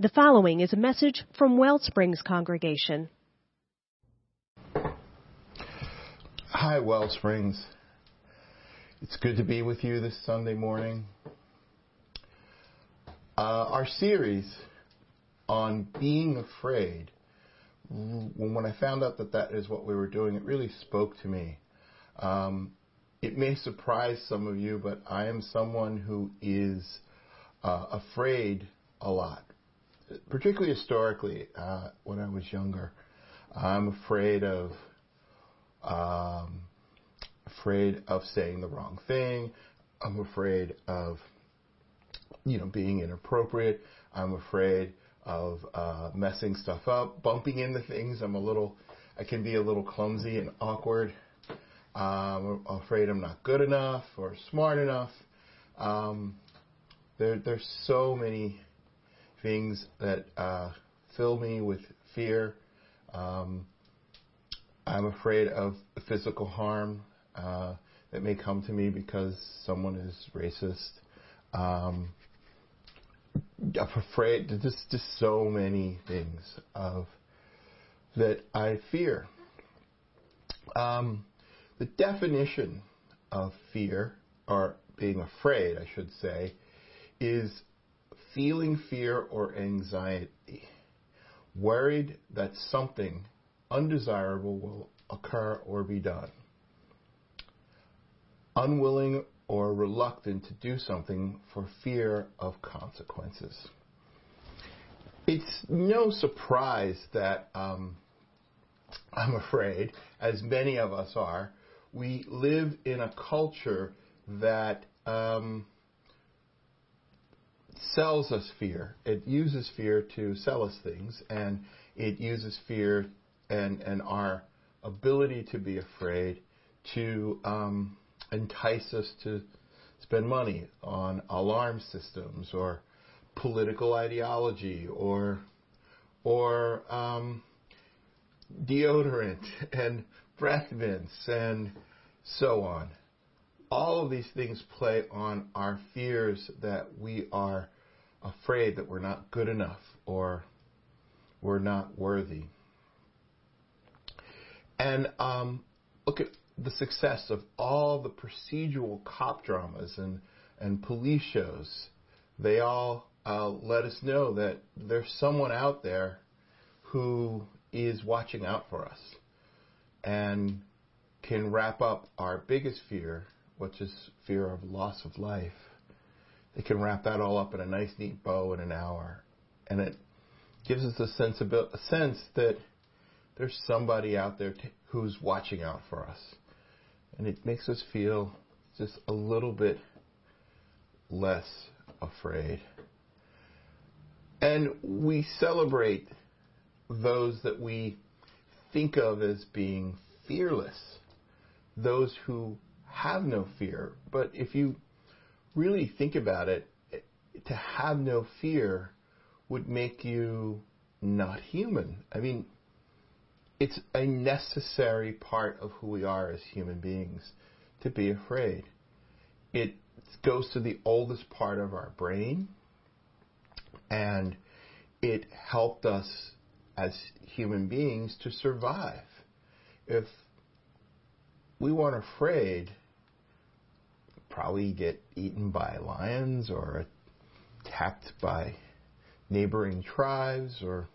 The following is a message from Wellsprings Congregation. Hi, Wellsprings. It's good to be with you this Sunday morning. Uh, our series on being afraid, when I found out that that is what we were doing, it really spoke to me. Um, it may surprise some of you, but I am someone who is uh, afraid a lot particularly historically, uh, when I was younger, I'm afraid of um, afraid of saying the wrong thing. I'm afraid of you know being inappropriate. I'm afraid of uh, messing stuff up, bumping into things. I'm a little, I can be a little clumsy and awkward. Um, I'm afraid I'm not good enough or smart enough. Um, there, there's so many things that uh, fill me with fear. Um, I'm afraid of physical harm uh, that may come to me because someone is racist. Um, I'm afraid there's just so many things of that I fear. Um, the definition of fear, or being afraid, I should say, is feeling fear or anxiety, worried that something undesirable will occur or be done, unwilling or reluctant to do something for fear of consequences. It's no surprise that um, I'm afraid, as many of us are, we live in a culture that um, sells us fear. It uses fear to sell us things, and it uses fear and and our ability to be afraid to um, entice us to spend money on alarm systems or political ideology or or um, deodorant and breath mints and so on all of these things play on our fears that we are afraid that we're not good enough or we're not worthy. And um, look at the success of all the procedural cop dramas and, and police shows. They all uh, let us know that there's someone out there who is watching out for us and can wrap up our biggest fear which is fear of loss of life. They can wrap that all up in a nice, neat bow in an hour. And it gives us a sense, a sense that there's somebody out there t- who's watching out for us. And it makes us feel just a little bit less afraid. And we celebrate those that we think of as being fearless, those who have no fear. But if you really think about it, to have no fear would make you not human. I mean, it's a necessary part of who we are as human beings to be afraid. It goes to the oldest part of our brain, and it helped us as human beings to survive. If we weren't afraid, probably get eaten by lions or attacked by neighboring tribes, or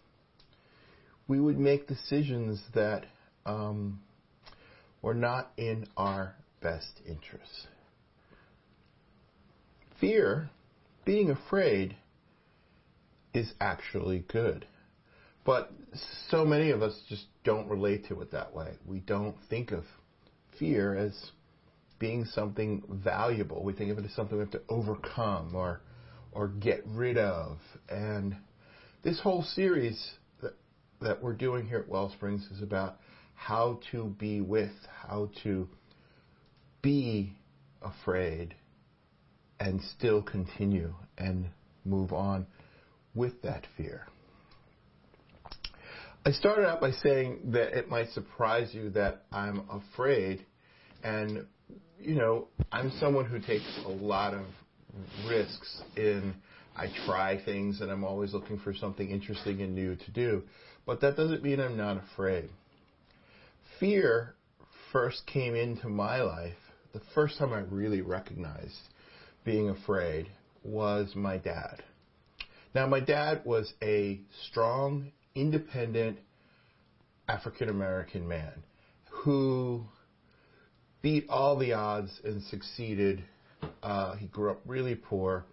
we would make decisions that um, were not in our best interests. Fear, being afraid, is actually good. But so many of us just don't relate to it that way. We don't think of fear as being something valuable. We think of it as something we have to overcome or or get rid of. And this whole series that that we're doing here at Wellsprings is about how to be with, how to be afraid and still continue and move on with that fear. I started out by saying that it might surprise you that I'm afraid and you know, I'm someone who takes a lot of risks in I try things and I'm always looking for something interesting and new to do. But that doesn't mean I'm not afraid. Fear first came into my life, the first time I really recognized being afraid was my dad. Now, my dad was a strong, independent African American man who beat all the odds and succeeded. Uh, he grew up really poor,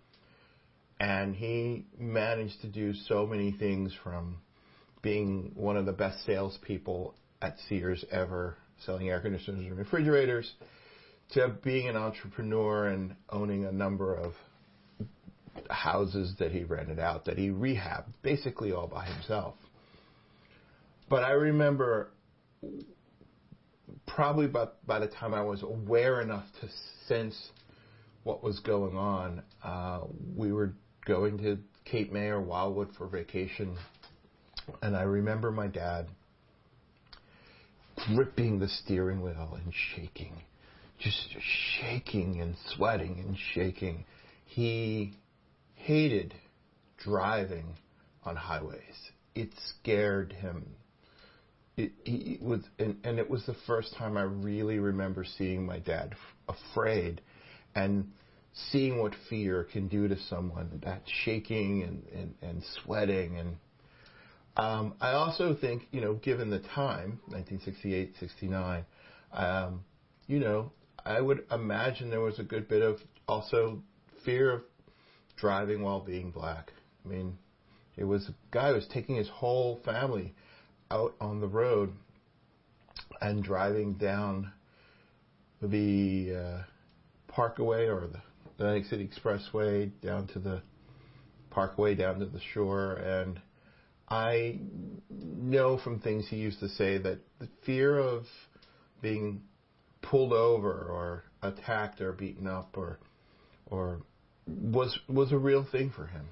and he managed to do so many things from being one of the best salespeople at Sears ever, selling air conditioners and refrigerators, to being an entrepreneur and owning a number of houses that he rented out, that he rehabbed, basically all by himself. But I remember probably by, by the time I was aware enough to sense what was going on, uh, we were going to Cape May or Wildwood for vacation. And I remember my dad gripping the steering wheel and shaking, just shaking and sweating and shaking. He hated driving on highways. It scared him. It, he was, and, and it was the first time I really remember seeing my dad f- afraid and seeing what fear can do to someone, that shaking and, and, and sweating. And um, I also think, you know, given the time, 1968, 69, um, you know, I would imagine there was a good bit of also fear of driving while being black. I mean, it was a guy who was taking his whole family out on the road and driving down the uh, Parkway or the Atlantic City Expressway down to the Parkway down to the shore and I know from things he used to say that the fear of being pulled over or attacked or beaten up or or was was a real thing for him.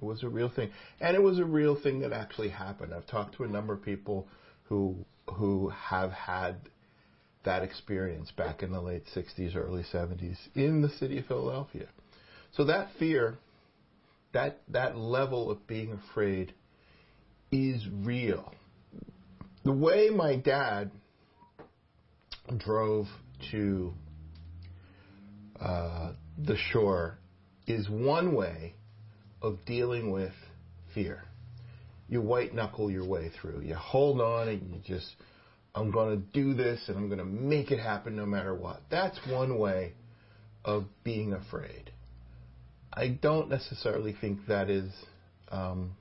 It was a real thing, and it was a real thing that actually happened. I've talked to a number of people who who have had that experience back in the late 60s, early 70s in the city of Philadelphia. So that fear, that that level of being afraid, is real. The way my dad drove to uh, the shore is one way of dealing with fear. You white knuckle your way through. You hold on and you just, I'm going to do this and I'm going to make it happen no matter what. That's one way of being afraid. I don't necessarily think that is um,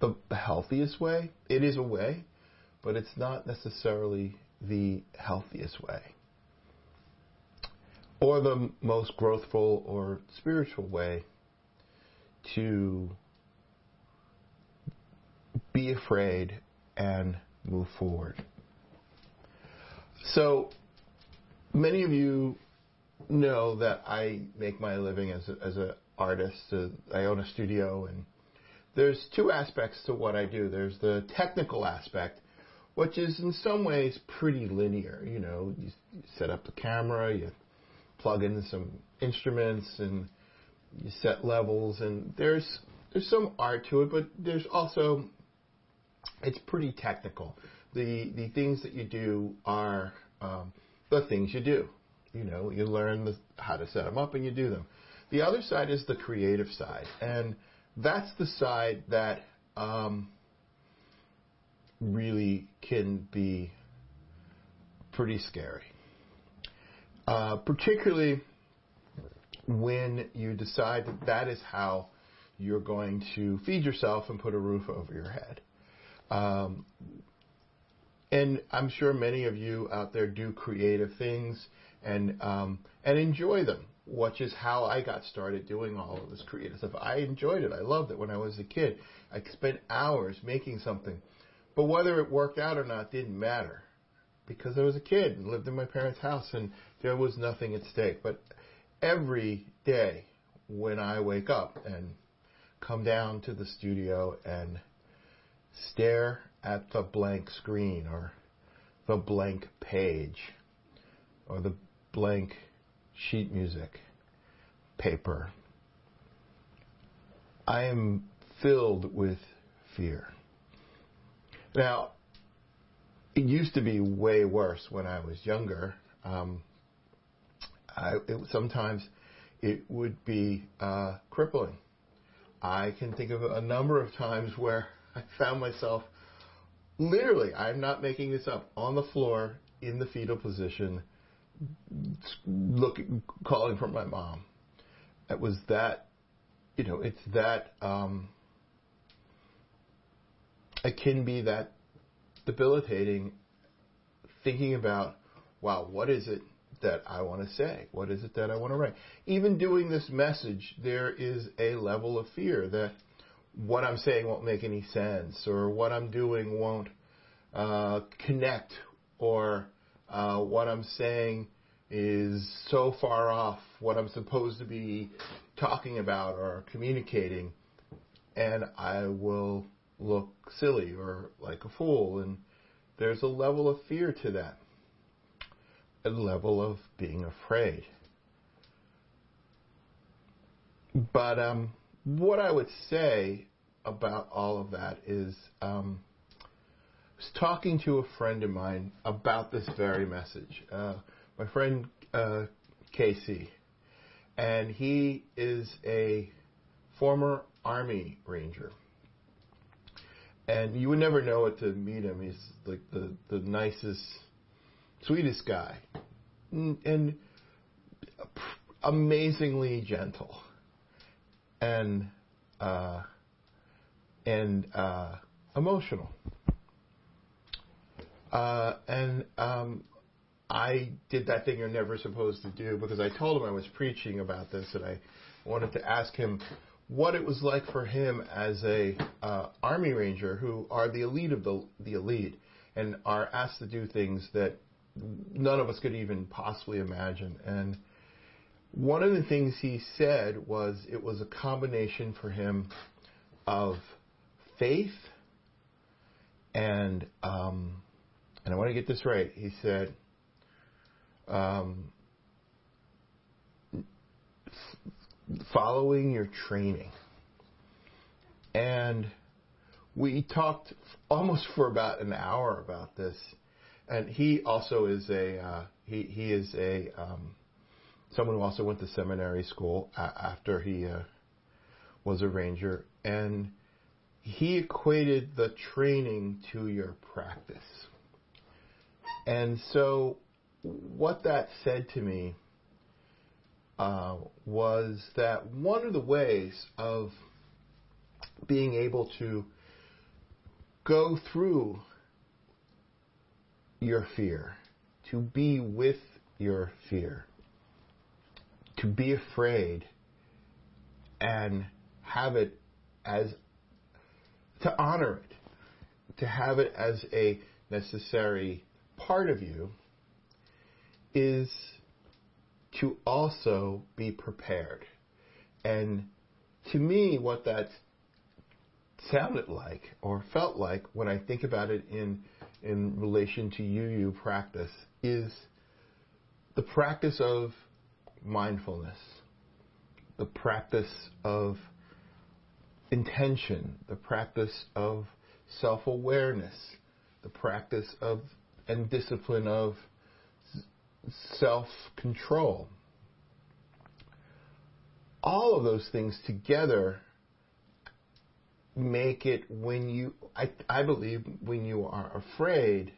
the, the healthiest way. It is a way, but it's not necessarily the healthiest way or the most growthful or spiritual way to be afraid and move forward. So, many of you know that I make my living as a, as an artist. Uh, I own a studio, and there's two aspects to what I do. There's the technical aspect, which is in some ways pretty linear. You know, you, you set up the camera, you plug in some instruments and you set levels and there's there's some art to it, but there's also it's pretty technical. The the things that you do are um, the things you do. You know, you learn the, how to set them up and you do them. The other side is the creative side, and that's the side that um, really can be pretty scary. Uh, particularly when you decide that that is how you're going to feed yourself and put a roof over your head. Um, and I'm sure many of you out there do creative things and um, and enjoy them, which is how I got started doing all of this creative stuff. I enjoyed it. I loved it when I was a kid. I spent hours making something, but whether it worked out or not didn't matter because I was a kid and lived in my parents' house and there was nothing at stake. But every day when I wake up and come down to the studio and stare at the blank screen or the blank page or the blank sheet music paper, I am filled with fear. Now, it used to be way worse when I was younger. Um, I, it, sometimes it would be uh, crippling. I can think of a number of times where I found myself literally, I'm not making this up, on the floor in the fetal position, looking, calling for my mom. It was that, you know, it's that, um, it can be that debilitating thinking about, wow, what is it that I want to say? What is it that I want to write? Even doing this message, there is a level of fear that what I'm saying won't make any sense or what I'm doing won't uh, connect or uh, what I'm saying is so far off what I'm supposed to be talking about or communicating, and I will look silly or like a fool. And there's a level of fear to that, a level of being afraid. But um, what I would say about all of that is um, I was talking to a friend of mine about this very message. Uh, my friend uh, Casey, and he is a former Army Ranger. And you would never know it to meet him. He's like the, the nicest, sweetest guy. And amazingly gentle. And uh, and uh, emotional. Uh, and um, I did that thing you're never supposed to do because I told him I was preaching about this and I wanted to ask him what it was like for him as a uh, army ranger who are the elite of the the elite and are asked to do things that none of us could even possibly imagine. And one of the things he said was it was a combination for him of faith and um, and I want to get this right. He said um, following your training. And we talked almost for about an hour about this. And he also is a uh, he he is a um, someone who also went to seminary school a- after he uh, was a ranger, and he equated the training to your practice. And so, what that said to me uh, was that one of the ways of being able to go through your fear, to be with your fear, to be afraid, and have it as, to honor it, to have it as a necessary part of you, is to also be prepared. And to me, what that sounded like or felt like when I think about it in in relation to UU practice is the practice of mindfulness, the practice of intention, the practice of self-awareness, the practice of and discipline of self control. All of those things together make it when you, I, I believe, when you are afraid,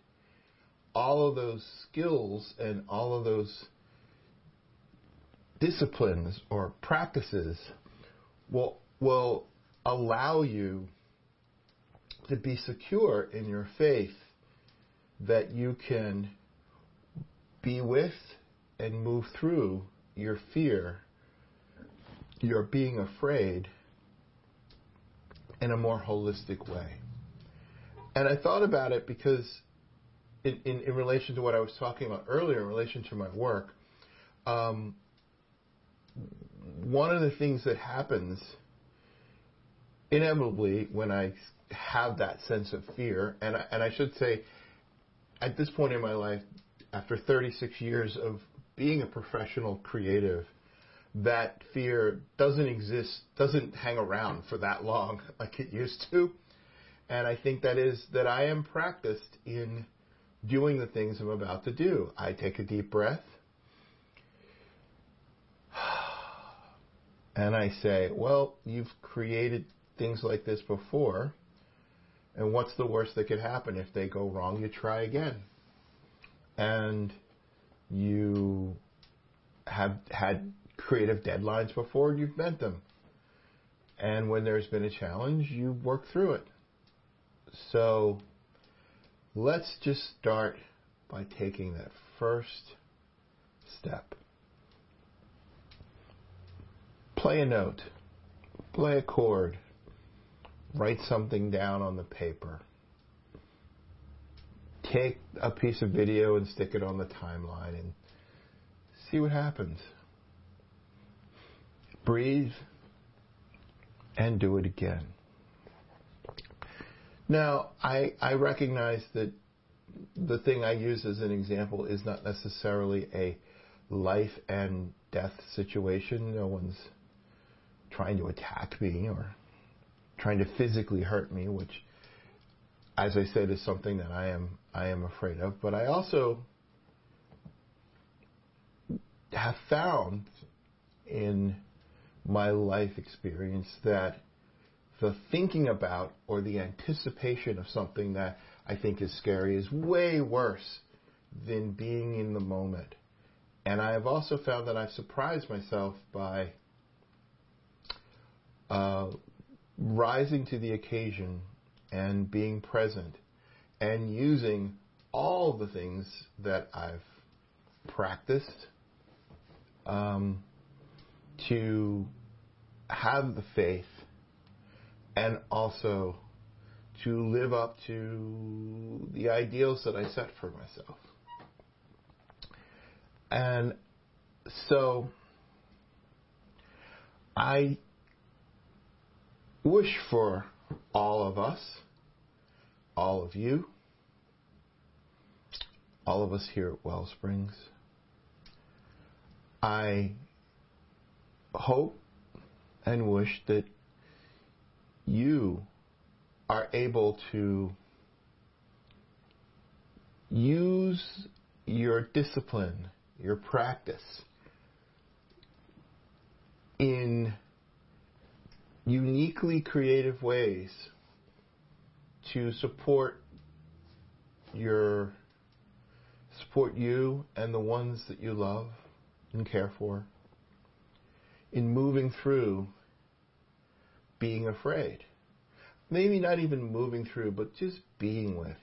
all of those skills and all of those disciplines or practices will, will allow you to be secure in your faith that you can be with and move through your fear, your being afraid in a more holistic way. And I thought about it because, in, in, in relation to what I was talking about earlier, in relation to my work, um, one of the things that happens inevitably when I have that sense of fear, and I, and I should say, at this point in my life, after 36 years of being a professional creative, that fear doesn't exist, doesn't hang around for that long like it used to. And I think that is that I am practiced in doing the things I'm about to do. I take a deep breath. And I say, well, you've created things like this before. And what's the worst that could happen if they go wrong? You try again. And you have had creative deadlines before and you've met them. And when there's been a challenge, you work through it. So let's just start by taking that first step. Play a note, play a chord, write something down on the paper. Take a piece of video and stick it on the timeline and see what happens. Breathe and do it again. Now, I, I recognize that the thing I use as an example is not necessarily a life and death situation. No one's trying to attack me or trying to physically hurt me, which, as I said, is something that I am I am afraid of. But I also have found in my life experience that the thinking about or the anticipation of something that I think is scary is way worse than being in the moment. And I have also found that I've surprised myself by uh, rising to the occasion and being present and using all the things that I've practiced um, to have the faith and also to live up to the ideals that I set for myself. And so I wish for all of us, all of you, all of us here at Wellsprings. I hope and wish that you are able to use your discipline, your practice in uniquely creative ways to support your support you and the ones that you love and care for in moving through being afraid. Maybe not even moving through, but just being with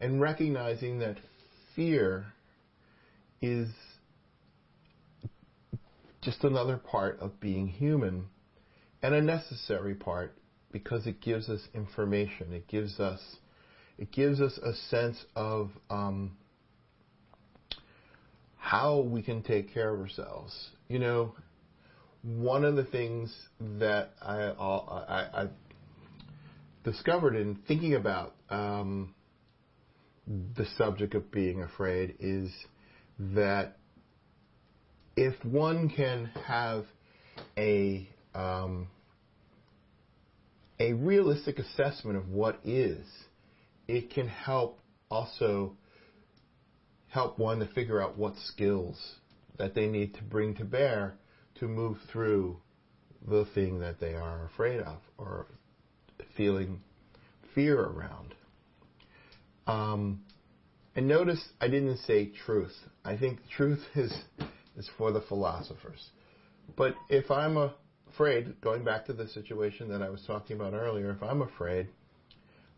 and recognizing that fear is just another part of being human and a necessary part because it gives us information. It gives us it gives us a sense of um, how we can take care of ourselves. You know, one of the things that I, I, I discovered in thinking about um, the subject of being afraid is that if one can have a um, a realistic assessment of what is, it can help also help one to figure out what skills that they need to bring to bear to move through the thing that they are afraid of or feeling fear around. Um, and notice I didn't say truth. I think truth is is for the philosophers. But if I'm afraid, going back to the situation that I was talking about earlier, if I'm afraid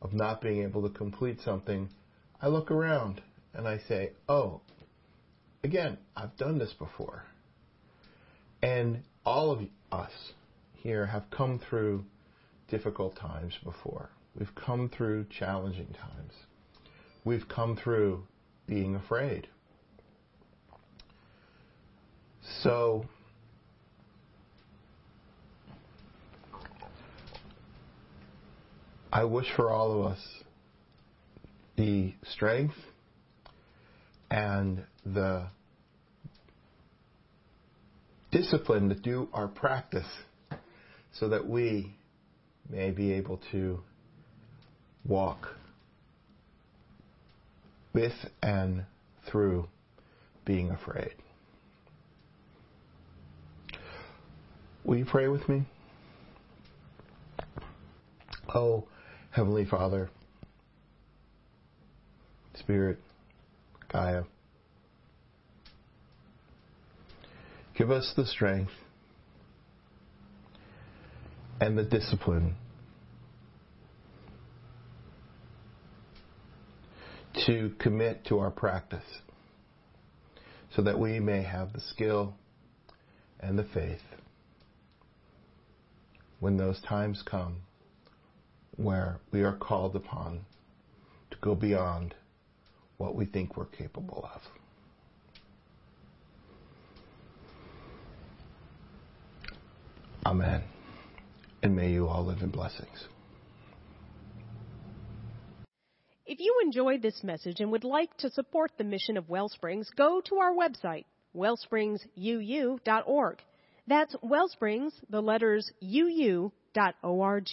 of not being able to complete something, I look around and I say, oh, again, I've done this before. And all of us here have come through difficult times before. We've come through challenging times. We've come through being afraid. So, I wish for all of us the strength and the discipline to do our practice so that we may be able to walk with and through being afraid. Will you pray with me? Oh, Heavenly Father, Spirit, Gaia, give us the strength and the discipline to commit to our practice so that we may have the skill and the faith when those times come where we are called upon to go beyond what we think we're capable of. Amen. And may you all live in blessings. If you enjoyed this message and would like to support the mission of Wellsprings, go to our website, wellspringsuu.org. That's Wellsprings, the letters uu.org.